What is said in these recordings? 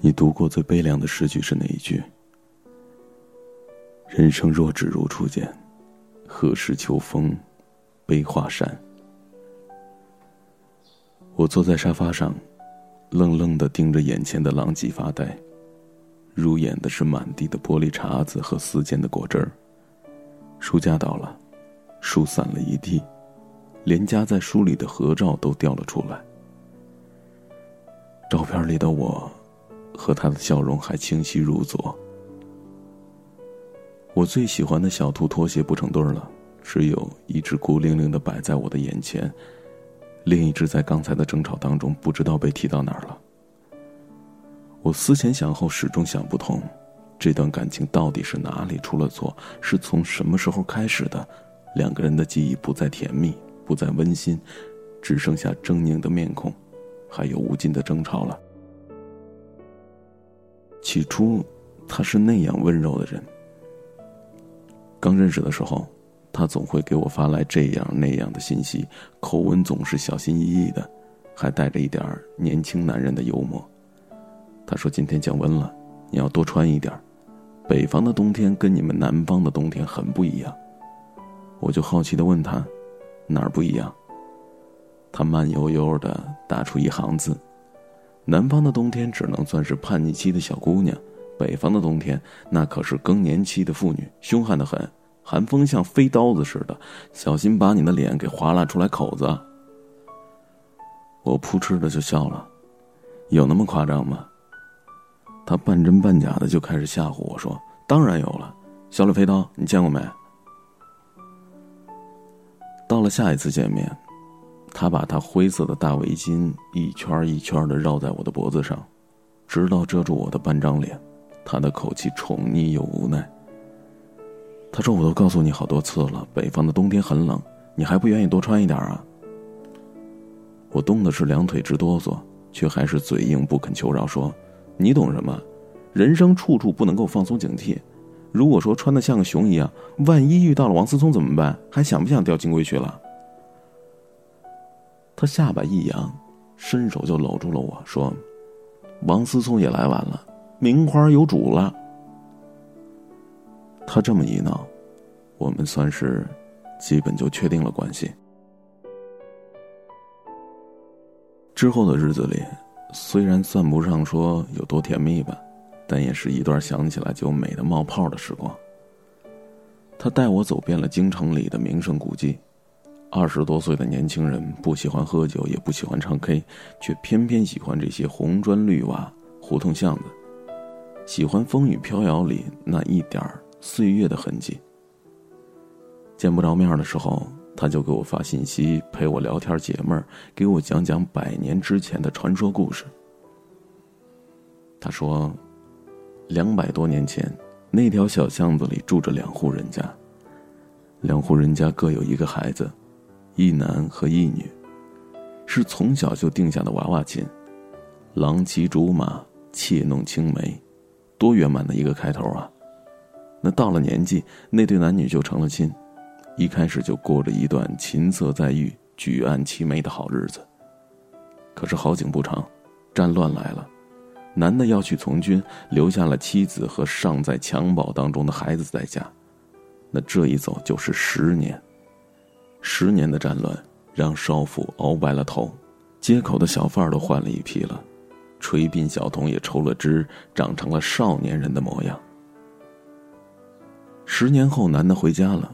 你读过最悲凉的诗句是哪一句？人生若只如初见，何事秋风悲画扇？我坐在沙发上，愣愣的盯着眼前的狼藉发呆，入眼的是满地的玻璃碴子和四溅的果汁儿。书架倒了，书散了一地，连夹在书里的合照都掉了出来。照片里的我。和他的笑容还清晰如昨。我最喜欢的小兔拖鞋不成对了，只有一只孤零零的摆在我的眼前，另一只在刚才的争吵当中不知道被踢到哪儿了。我思前想后，始终想不通，这段感情到底是哪里出了错？是从什么时候开始的？两个人的记忆不再甜蜜，不再温馨，只剩下狰狞的面孔，还有无尽的争吵了。起初，他是那样温柔的人。刚认识的时候，他总会给我发来这样那样的信息，口吻总是小心翼翼的，还带着一点年轻男人的幽默。他说：“今天降温了，你要多穿一点北方的冬天跟你们南方的冬天很不一样。”我就好奇的问他：“哪儿不一样？”他慢悠悠的打出一行字。南方的冬天只能算是叛逆期的小姑娘，北方的冬天那可是更年期的妇女，凶悍的很，寒风像飞刀子似的，小心把你的脸给划拉出来口子。我扑哧的就笑了，有那么夸张吗？他半真半假的就开始吓唬我说：“当然有了，小李飞刀你见过没？”到了下一次见面。他把他灰色的大围巾一圈一圈的绕在我的脖子上，直到遮住我的半张脸。他的口气宠溺又无奈。他说：“我都告诉你好多次了，北方的冬天很冷，你还不愿意多穿一点啊？”我冻的是两腿直哆嗦，却还是嘴硬不肯求饶，说：“你懂什么？人生处处不能够放松警惕。如果说穿的像个熊一样，万一遇到了王思聪怎么办？还想不想钓金龟去了？”他下巴一扬，伸手就搂住了我说：“王思聪也来晚了，名花有主了。”他这么一闹，我们算是基本就确定了关系。之后的日子里，虽然算不上说有多甜蜜吧，但也是一段想起来就美的冒泡的时光。他带我走遍了京城里的名胜古迹。二十多岁的年轻人不喜欢喝酒，也不喜欢唱 K，却偏偏喜欢这些红砖绿瓦胡同巷子，喜欢风雨飘摇里那一点儿岁月的痕迹。见不着面的时候，他就给我发信息，陪我聊天，解闷儿，给我讲讲百年之前的传说故事。他说，两百多年前，那条小巷子里住着两户人家，两户人家各有一个孩子。一男和一女，是从小就定下的娃娃亲，郎骑竹马，妾弄青梅，多圆满的一个开头啊！那到了年纪，那对男女就成了亲，一开始就过着一段琴瑟在御、举案齐眉的好日子。可是好景不长，战乱来了，男的要去从军，留下了妻子和尚在襁褓当中的孩子在家，那这一走就是十年。十年的战乱，让少妇熬白了头，街口的小贩都换了一批了，炊鬓小童也抽了脂，长成了少年人的模样。十年后，男的回家了，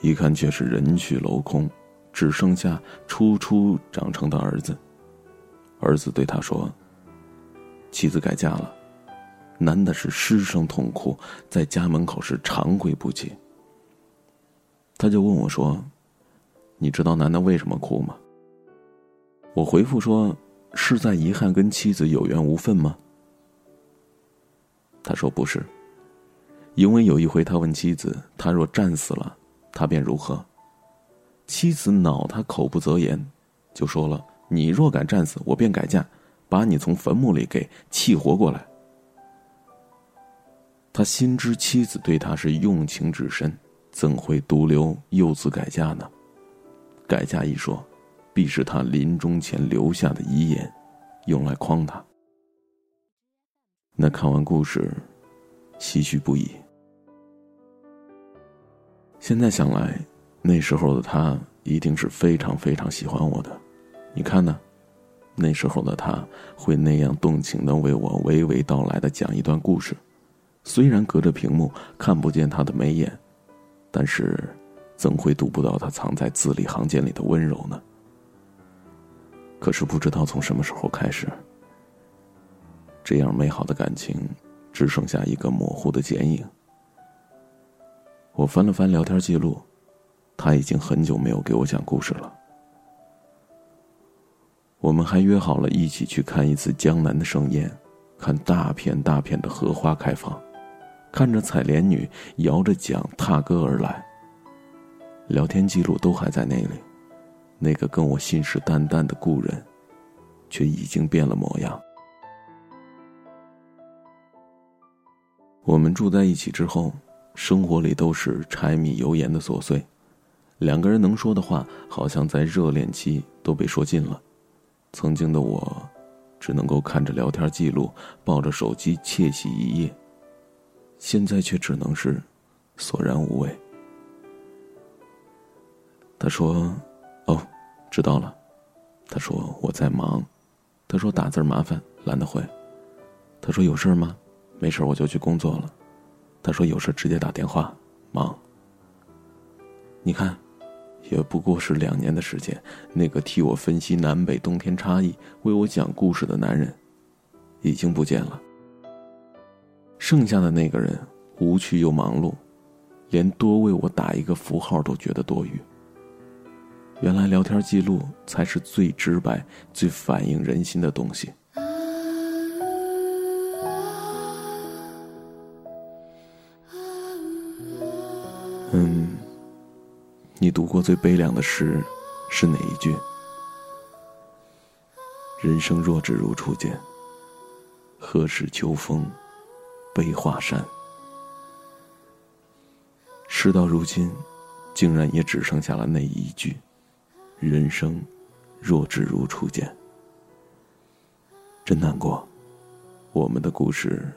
一看却是人去楼空，只剩下初初长成的儿子。儿子对他说：“妻子改嫁了。”男的是失声痛哭，在家门口是长跪不起。他就问我说。你知道男的为什么哭吗？我回复说：“是在遗憾跟妻子有缘无分吗？”他说：“不是，因为有一回他问妻子：‘他若战死了，他便如何？’妻子恼他口不择言，就说了：‘你若敢战死，我便改嫁，把你从坟墓里给气活过来。’他心知妻子对他是用情至深，怎会独留幼子改嫁呢？”改嫁一说，必是他临终前留下的遗言，用来诓他。那看完故事，唏嘘不已。现在想来，那时候的他一定是非常非常喜欢我的。你看呢？那时候的他会那样动情的为我娓娓道来的讲一段故事，虽然隔着屏幕看不见他的眉眼，但是，怎会读不到他藏在字里行间里的温柔呢？可是不知道从什么时候开始，这样美好的感情，只剩下一个模糊的剪影。我翻了翻聊天记录，他已经很久没有给我讲故事了。我们还约好了一起去看一次江南的盛宴，看大片大片的荷花开放，看着采莲女摇着桨踏歌而来。聊天记录都还在那里，那个跟我信誓旦旦的故人，却已经变了模样。我们住在一起之后。生活里都是柴米油盐的琐碎，两个人能说的话，好像在热恋期都被说尽了。曾经的我，只能够看着聊天记录，抱着手机窃喜一夜。现在却只能是索然无味。他说：“哦，知道了。”他说：“我在忙。”他说：“打字麻烦，懒得回。”他说：“有事吗？没事，我就去工作了。”他说：“有事直接打电话，忙。”你看，也不过是两年的时间，那个替我分析南北冬天差异、为我讲故事的男人，已经不见了。剩下的那个人无趣又忙碌，连多为我打一个符号都觉得多余。原来聊天记录才是最直白、最反映人心的东西。嗯，你读过最悲凉的诗是哪一句？人生若只如初见，何事秋风悲画扇？事到如今，竟然也只剩下了那一句：人生若只如初见。真难过，我们的故事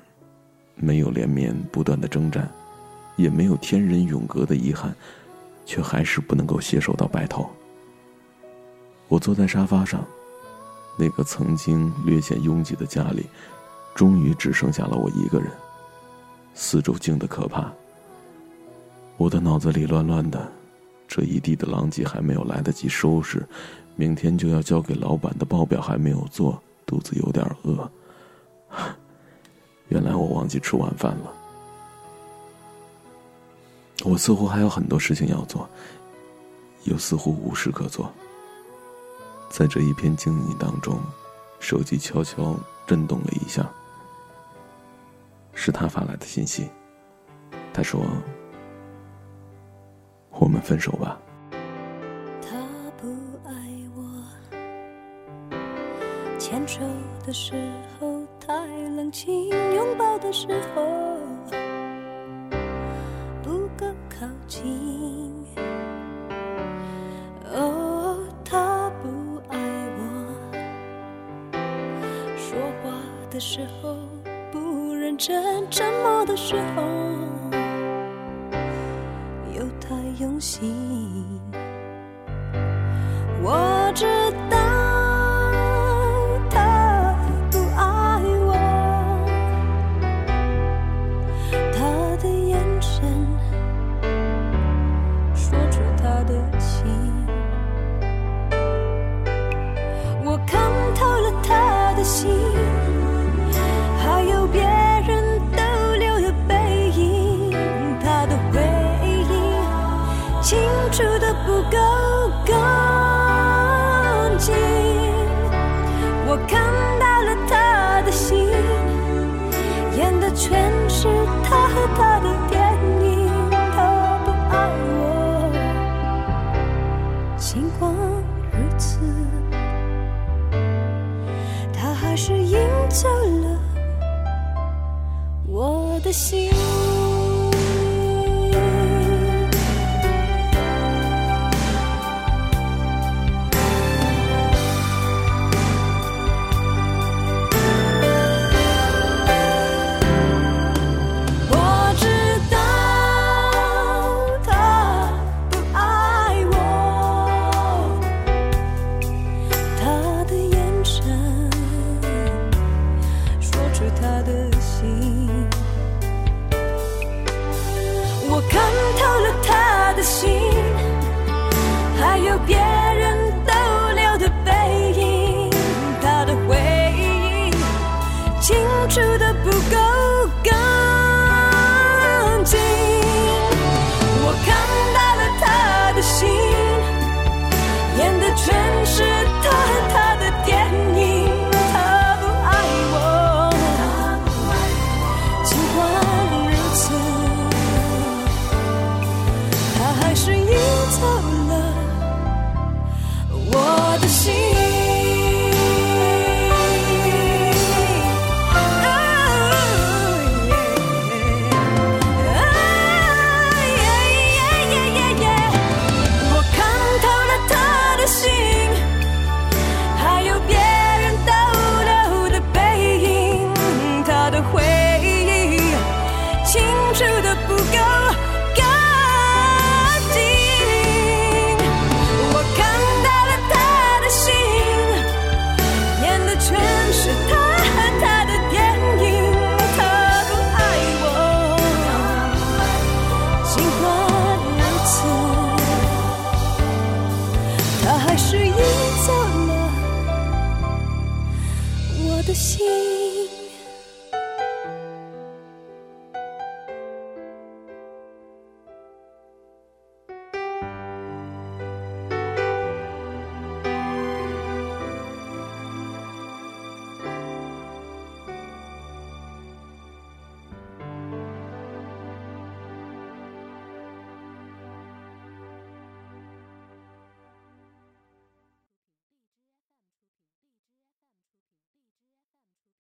没有连绵不断的征战。也没有天人永隔的遗憾，却还是不能够携手到白头。我坐在沙发上，那个曾经略显拥挤的家里，终于只剩下了我一个人。四周静得可怕。我的脑子里乱乱的，这一地的狼藉还没有来得及收拾，明天就要交给老板的报表还没有做，肚子有点饿。原来我忘记吃晚饭了。我似乎还有很多事情要做，又似乎无事可做。在这一片静谧当中，手机悄悄震动了一下，是他发来的信息。他说：“我们分手吧。”他不爱我，牵手的时候太冷清，拥抱的时候不够。靠近，哦，他不爱我，说话的时候不认真，沉默的时候心我看透了他的心还有别